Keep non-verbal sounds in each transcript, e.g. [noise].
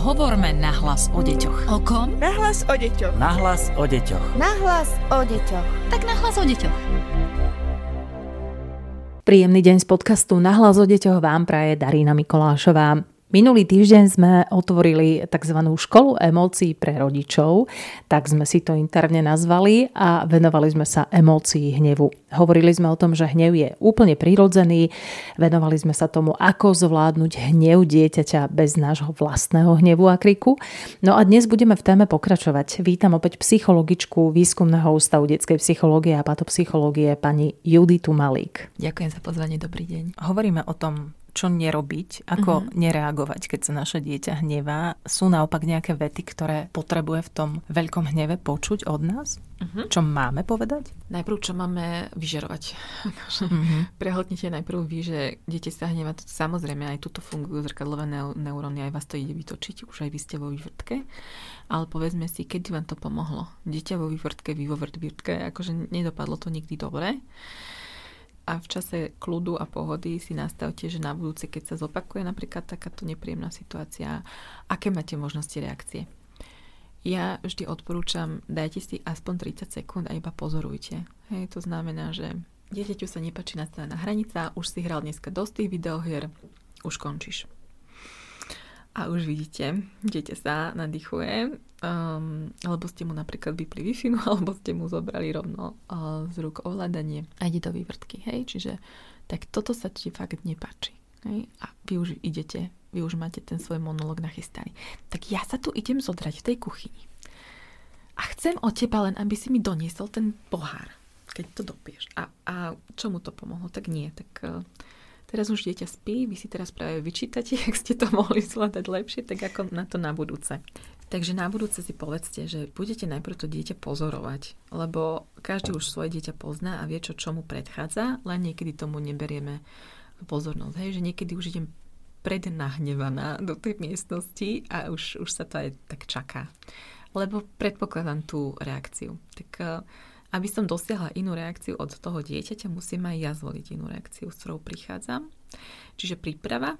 Hovorme nahlas o deťoch. O kom? Nahlas o deťoch. Nahlas o deťoch. Nahlas o deťoch. Tak nahlas o deťoch. Príjemný deň z podcastu Nahlas o deťoch vám praje Darína Mikolášová. Minulý týždeň sme otvorili tzv. školu emócií pre rodičov, tak sme si to interne nazvali a venovali sme sa emócií hnevu. Hovorili sme o tom, že hnev je úplne prirodzený, venovali sme sa tomu, ako zvládnuť hnev dieťaťa bez nášho vlastného hnevu a kriku. No a dnes budeme v téme pokračovať. Vítam opäť psychologičku Výskumného ústavu detskej psychológie a patopsychológie pani Juditu Malík. Ďakujem za pozvanie, dobrý deň. Hovoríme o tom, čo nerobiť, ako mm-hmm. nereagovať, keď sa naše dieťa hnevá. Sú naopak nejaké vety, ktoré potrebuje v tom veľkom hneve počuť od nás? Mm-hmm. Čo máme povedať? Najprv, čo máme vyžerovať. [laughs] mm-hmm. Prehltnite najprv vy, že dieťa sa hnevá. Samozrejme, aj tuto fungujú zrkadlové neuróny, aj vás to ide vytočiť, už aj vy ste vo vývrtke. Ale povedzme si, kedy vám to pomohlo. Dieťa vo vývrtke, vy vo vývrtke, akože nedopadlo to nikdy dobre a v čase kľudu a pohody si nastavte, že na budúce, keď sa zopakuje napríklad takáto nepríjemná situácia, aké máte možnosti reakcie. Ja vždy odporúčam, dajte si aspoň 30 sekúnd a iba pozorujte. Hej, to znamená, že dieťaťu sa nepačí nastavená hranica, už si hral dneska dosť tých videohier, už končíš. A už vidíte, dieťa sa nadýchuje, um, alebo ste mu napríklad vypli wi alebo ste mu zobrali rovno uh, z rúk ovládanie a ide do vývrtky, hej, čiže tak toto sa ti fakt nepáči. Hej? A vy už idete, vy už máte ten svoj monolog nachystaný. Tak ja sa tu idem zodrať v tej kuchyni. A chcem od teba len, aby si mi doniesol ten pohár, keď to dopieš. A, a čo mu to pomohlo? Tak nie, tak uh, Teraz už dieťa spí, vy si teraz práve vyčítate, [laughs] ak ste to mohli zvládať lepšie, tak ako na to na budúce. Takže na budúce si povedzte, že budete najprv to dieťa pozorovať, lebo každý už svoje dieťa pozná a vie, čo čomu predchádza, len niekedy tomu neberieme pozornosť. Hej, že niekedy už idem prednahnevaná do tej miestnosti a už, už sa to aj tak čaká. Lebo predpokladám tú reakciu. Tak aby som dosiahla inú reakciu od toho dieťaťa, musím aj ja zvoliť inú reakciu, s ktorou prichádzam. Čiže príprava,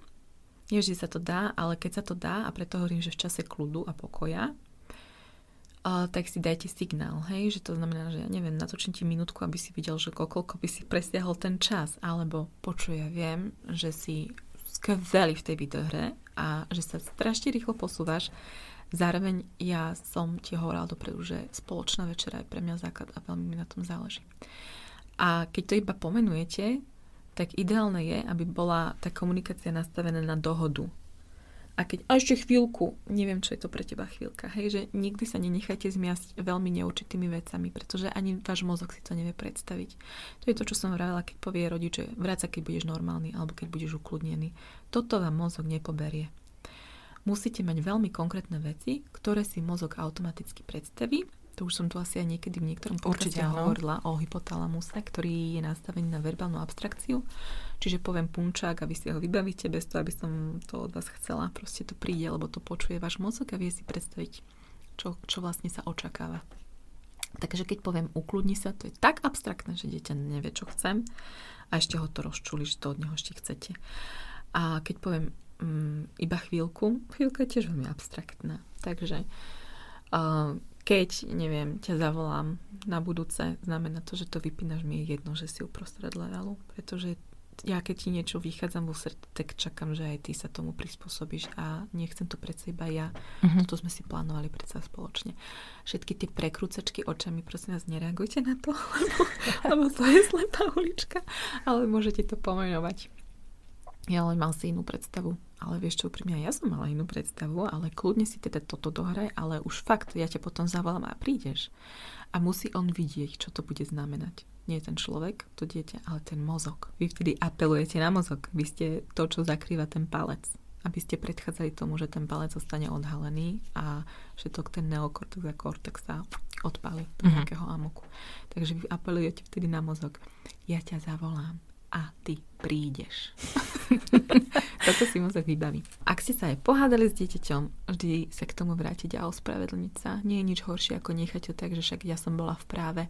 nie vždy sa to dá, ale keď sa to dá, a preto hovorím, že v čase kľudu a pokoja, uh, tak si dajte signál, hej, že to znamená, že ja neviem, natočím ti minútku, aby si videl, že koľko by si presiahol ten čas, alebo počuj, ja viem, že si skvelý v tej videohre a že sa strašne rýchlo posúvaš Zároveň ja som ti hovorila dopredu, že spoločná večera je pre mňa základ a veľmi mi na tom záleží. A keď to iba pomenujete, tak ideálne je, aby bola tá komunikácia nastavená na dohodu. A keď a ešte chvíľku, neviem, čo je to pre teba chvíľka, hej, že nikdy sa nenechajte zmiasť veľmi neurčitými vecami, pretože ani váš mozog si to nevie predstaviť. To je to, čo som vravela, keď povie rodiče, vráca, keď budeš normálny alebo keď budeš ukludnený. Toto vám mozog nepoberie musíte mať veľmi konkrétne veci, ktoré si mozog automaticky predstaví. To už som tu asi aj niekedy v niektorom podcaste hovorila o hypotalamuse, ktorý je nastavený na verbálnu abstrakciu. Čiže poviem punčák a vy si ho vybavíte bez toho, aby som to od vás chcela. Proste to príde, lebo to počuje váš mozog a vie si predstaviť, čo, čo vlastne sa očakáva. Takže keď poviem ukludni sa, to je tak abstraktné, že dieťa nevie, čo chcem a ešte ho to rozčuli, že to od neho ešte chcete. A keď poviem um, iba chvíľku. Chvíľka je tiež veľmi abstraktná. Takže uh, keď, neviem, ťa zavolám na budúce, znamená to, že to vypínaš, mi je jedno, že si uprostred levelu, pretože ja keď ti niečo vychádzam vo srdci, tak čakám, že aj ty sa tomu prispôsobíš a nechcem to predsa iba ja. Uh-huh. Toto sme si plánovali predsa spoločne. Všetky tie prekrúcačky očami, prosím vás, nereagujte na to, [laughs] lebo, [laughs] lebo to je slepá ulička, ale môžete to pomenovať. Ja len mal si inú predstavu. Ale vieš čo, úprimne, ja som mala inú predstavu, ale kľudne si teda toto dohraj, ale už fakt, ja ťa potom zavolám a prídeš. A musí on vidieť, čo to bude znamenať. Nie ten človek, to dieťa, ale ten mozog. Vy vtedy apelujete na mozog. Vy ste to, čo zakrýva ten palec. Aby ste predchádzali tomu, že ten palec zostane odhalený a všetok ten neokortex a kortex sa odpali do mm-hmm. nejakého amoku. Takže vy apelujete vtedy na mozog. Ja ťa zavolám a ty prídeš. [laughs] Toto si mozog vybaví. Ak ste sa aj pohádali s dieťaťom, vždy sa k tomu vrátiť a ospravedlniť sa. Nie je nič horšie, ako nechať to tak, že však ja som bola v práve.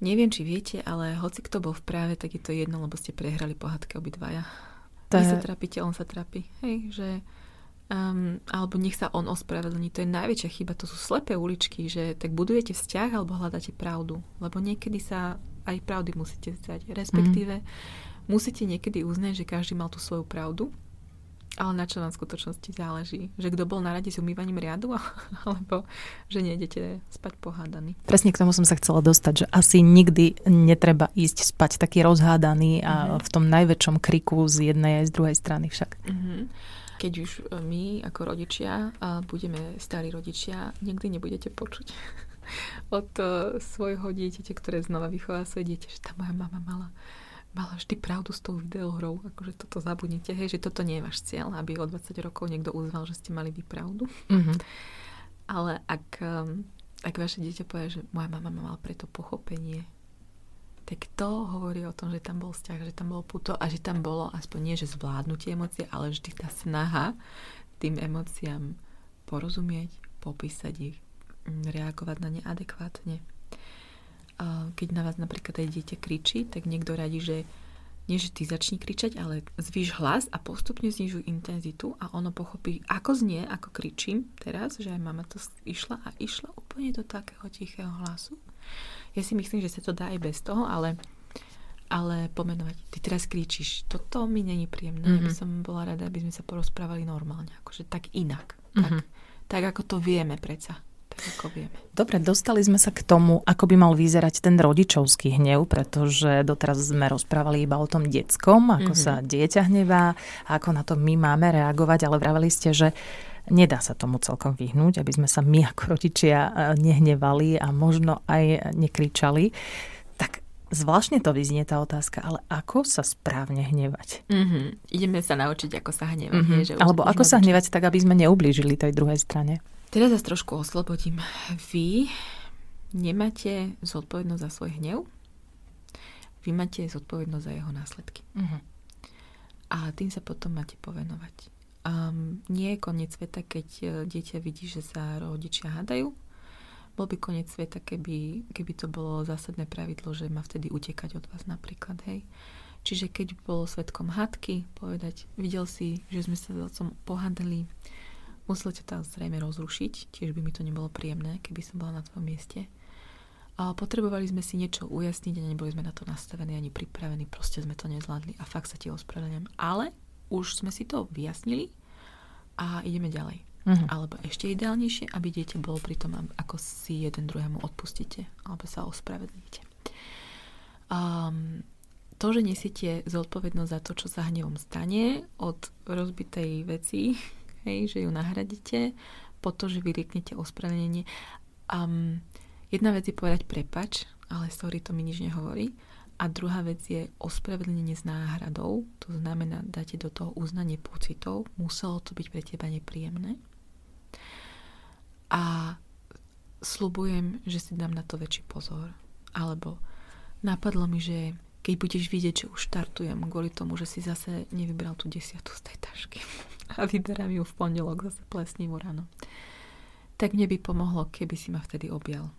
Neviem, či viete, ale hoci kto bol v práve, tak je to jedno, lebo ste prehrali pohádke obidvaja. To Vy je... sa trápite, on sa trápi. Hej, že Um, alebo nech sa on ospravedlní. To je najväčšia chyba. To sú slepé uličky, že tak budujete vzťah alebo hľadáte pravdu. Lebo niekedy sa aj pravdy musíte vzdať. Respektíve mm. musíte niekedy uznať, že každý mal tú svoju pravdu ale na čo vám v skutočnosti záleží? Že kto bol na rade s umývaním riadu, [laughs] alebo že nejdete spať pohádaný? Presne k tomu som sa chcela dostať, že asi nikdy netreba ísť spať taký rozhádaný a mm-hmm. v tom najväčšom kriku z jednej aj z druhej strany však. Mm-hmm. Keď už e, my ako rodičia budeme starí rodičia, nikdy nebudete počuť [laughs] od e, svojho dieťaťa, ktoré znova vychová svoje dieťa, že tá moja mama mala mala vždy pravdu s tou videohrou, akože toto zabudnite, hej, že toto nie je váš cieľ, aby o 20 rokov niekto uzval, že ste mali vy pravdu. Mm-hmm. Ale ak, um, ak vaše dieťa povie, že moja mama mala preto pochopenie, tak to hovorí o tom, že tam bol vzťah, že tam bolo puto a že tam bolo aspoň nie, že zvládnutie emócie, ale vždy tá snaha tým emóciám porozumieť, popísať ich, reagovať na ne adekvátne keď na vás napríklad aj dieťa kričí, tak niekto radí, že nie, že ty začni kričať, ale zvýš hlas a postupne znižuj intenzitu a ono pochopí, ako znie, ako kričím teraz, že aj mama to išla a išla úplne do takého tichého hlasu. Ja si myslím, že sa to dá aj bez toho, ale, ale pomenovať, ty teraz kričíš, toto mi není príjemné, mm-hmm. by som bola rada, aby sme sa porozprávali normálne, akože tak inak, mm-hmm. tak, tak ako to vieme predsa ako vieme. Dobre, dostali sme sa k tomu, ako by mal vyzerať ten rodičovský hnev, pretože doteraz sme rozprávali iba o tom detskom, ako mm-hmm. sa dieťa hnevá, ako na to my máme reagovať, ale vraveli ste, že nedá sa tomu celkom vyhnúť, aby sme sa my ako rodičia e, nehnevali a možno aj nekričali. Tak zvláštne to vyznie tá otázka, ale ako sa správne hnevať? Mm-hmm. Ideme sa naučiť, ako sa hnevať. Mm-hmm. že Alebo ako sa hnevať tak, aby sme neublížili tej druhej strane. Teraz vás trošku oslobodím. Vy nemáte zodpovednosť za svoj hnev, vy máte zodpovednosť za jeho následky. Uh-huh. A tým sa potom máte povenovať. Um, nie je koniec sveta, keď uh, dieťa vidí, že sa rodičia hádajú. Bol by koniec sveta, keby, keby to bolo zásadné pravidlo, že má vtedy utekať od vás napríklad. Hej. Čiže keď bolo svetkom hádky, povedať, videl si, že sme sa s pohádali, Musel ťa tam zrejme rozrušiť, tiež by mi to nebolo príjemné, keby som bola na tvojom mieste. A potrebovali sme si niečo ujasniť a neboli sme na to nastavení ani pripravení, proste sme to nezvládli a fakt sa ti ospravedlňujem. Ale už sme si to vyjasnili a ideme ďalej. Uh-huh. Alebo ešte ideálnejšie, aby dieťa bolo pri tom, ako si jeden druhému odpustíte alebo sa ospravedlníte. Um, to, že nesiete zodpovednosť za to, čo sa hnevom stane od rozbitej veci, hej, že ju nahradíte, po to, že vyrieknete ospravedlnenie. Um, jedna vec je povedať prepač, ale sorry, to mi nič nehovorí. A druhá vec je ospravedlnenie s náhradou, to znamená, dáte do toho uznanie pocitov, muselo to byť pre teba nepríjemné. A slubujem, že si dám na to väčší pozor. Alebo napadlo mi, že keď budeš vidieť, že už štartujem kvôli tomu, že si zase nevybral tú desiatu z tej tašky a vyberám ju v pondelok zase plesnivú ráno, tak mne by pomohlo, keby si ma vtedy objal.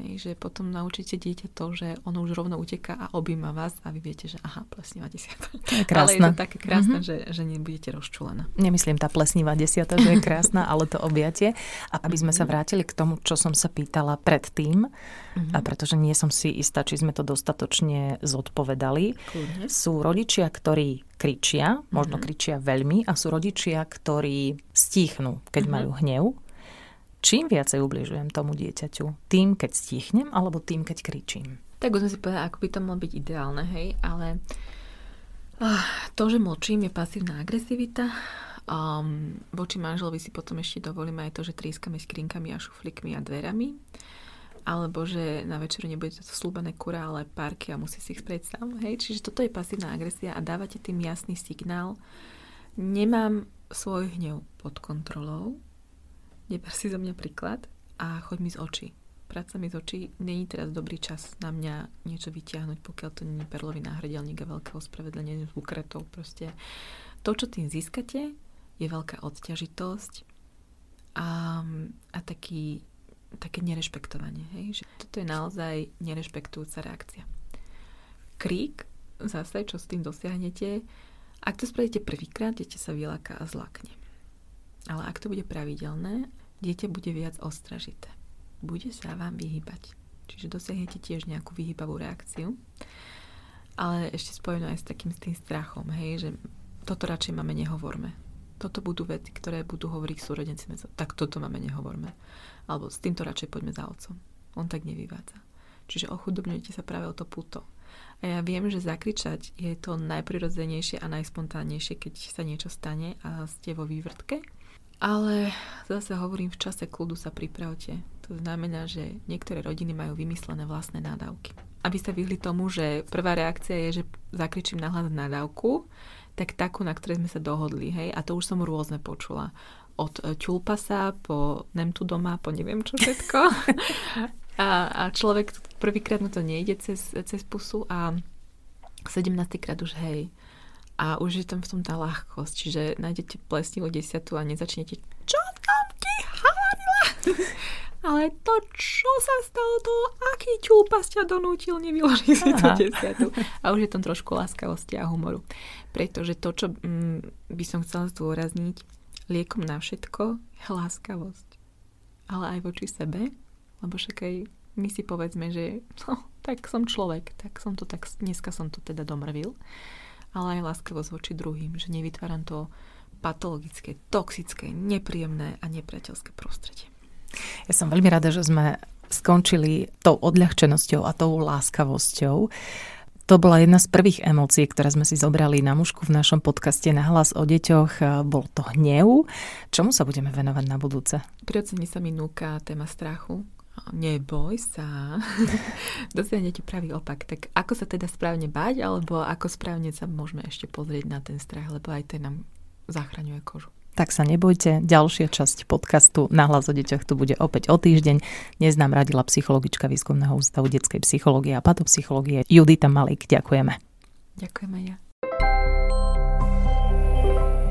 Hej, že potom naučíte dieťa to, že ono už rovno uteká a objíma vás a vy viete, že aha, plesnivá desiata. To je krásne. Ale je to také krásne, mm-hmm. že, že nebudete rozčulená. Nemyslím tá plesnivá desiata, že je [laughs] krásna, ale to objatie. A aby sme sa mhm. vrátili k tomu, čo som sa pýtala predtým, mm-hmm. a pretože nie som si istá, či sme to dostatočne zodpovedali. Kľudne. Sú rodičia, ktorí kričia, možno mm-hmm. kričia veľmi, a sú rodičia, ktorí stíchnú, keď mm-hmm. majú hnev čím viacej ubližujem tomu dieťaťu? Tým, keď stichnem, alebo tým, keď kričím? Tak už sme si povedali, ako by to malo byť ideálne, hej, ale uh, to, že močím, je pasívna agresivita. Um, voči manželovi si potom ešte dovolíme aj to, že trískame skrinkami a šuflikmi a dverami. Alebo že na večeru nebude to slúbené kura, ale párky a musí si ich sprieť sám. Hej? Čiže toto je pasívna agresia a dávate tým jasný signál. Nemám svoj hnev pod kontrolou, neber si zo mňa príklad a choď mi z očí. Práca mi z očí, není teraz dobrý čas na mňa niečo vyťahnuť, pokiaľ to je perlový náhradelník a veľké ospravedlenie z ukretov. Proste to, čo tým získate, je veľká odťažitosť a, a taký, také nerešpektovanie. Hej? Že toto je naozaj nerešpektujúca reakcia. Krík, zase, čo s tým dosiahnete, ak to spravíte prvýkrát, dieťa sa vyláka a zlakne. Ale ak to bude pravidelné, dieťa bude viac ostražité. Bude sa vám vyhýbať. Čiže dosiahnete tiež nejakú vyhýbavú reakciu. Ale ešte spojené aj s takým s tým strachom, hej, že toto radšej máme nehovorme. Toto budú veci, ktoré budú hovoriť súrodenci. Tak toto máme nehovorme. Alebo s týmto radšej poďme za otcom. On tak nevyvádza. Čiže ochudobňujete sa práve o to puto. A ja viem, že zakričať je to najprirodzenejšie a najspontánnejšie, keď sa niečo stane a ste vo vývrtke. Ale zase hovorím, v čase kľudu sa pripravte. To znamená, že niektoré rodiny majú vymyslené vlastné nádavky. Aby sa vyhli tomu, že prvá reakcia je, že zakričím nahlas nadávku, tak takú, na ktorej sme sa dohodli. Hej? A to už som rôzne počula. Od ťulpasa po nemtu doma, po neviem čo všetko. [laughs] a, a človek prvýkrát mu to nejde cez, cez pusu a 17. krát už hej. A už je tam v tom tá ľahkosť, čiže nájdete plesnivú desiatu a nezačnete čo tam ti havarila? [laughs] Ale to, čo sa stalo, to aký ťulpas ťa donútil nevyložiť si tú desiatu. A už je tam trošku láskavosti a humoru. Pretože to, čo mm, by som chcela zdôrazniť, liekom na všetko je láskavosť. Ale aj voči sebe, lebo však aj my si povedzme, že no, tak som človek, tak som to tak, dneska som to teda domrvil ale aj láskavosť voči druhým, že nevytváram to patologické, toxické, nepríjemné a nepriateľské prostredie. Ja som veľmi rada, že sme skončili tou odľahčenosťou a tou láskavosťou. To bola jedna z prvých emócií, ktoré sme si zobrali na mužku v našom podcaste na hlas o deťoch. Bol to hnev. Čomu sa budeme venovať na budúce? Prirodzene sa mi núka téma strachu, neboj sa, [laughs] dosiahnete pravý opak. Tak ako sa teda správne bať, alebo ako správne sa môžeme ešte pozrieť na ten strach, lebo aj ten nám zachraňuje kožu. Tak sa nebojte, ďalšia časť podcastu Na hlas o deťoch tu bude opäť o týždeň. Dnes nám radila psychologička Výskumného ústavu detskej psychológie a patopsychológie Judita Malík. Ďakujeme. Ďakujeme ja.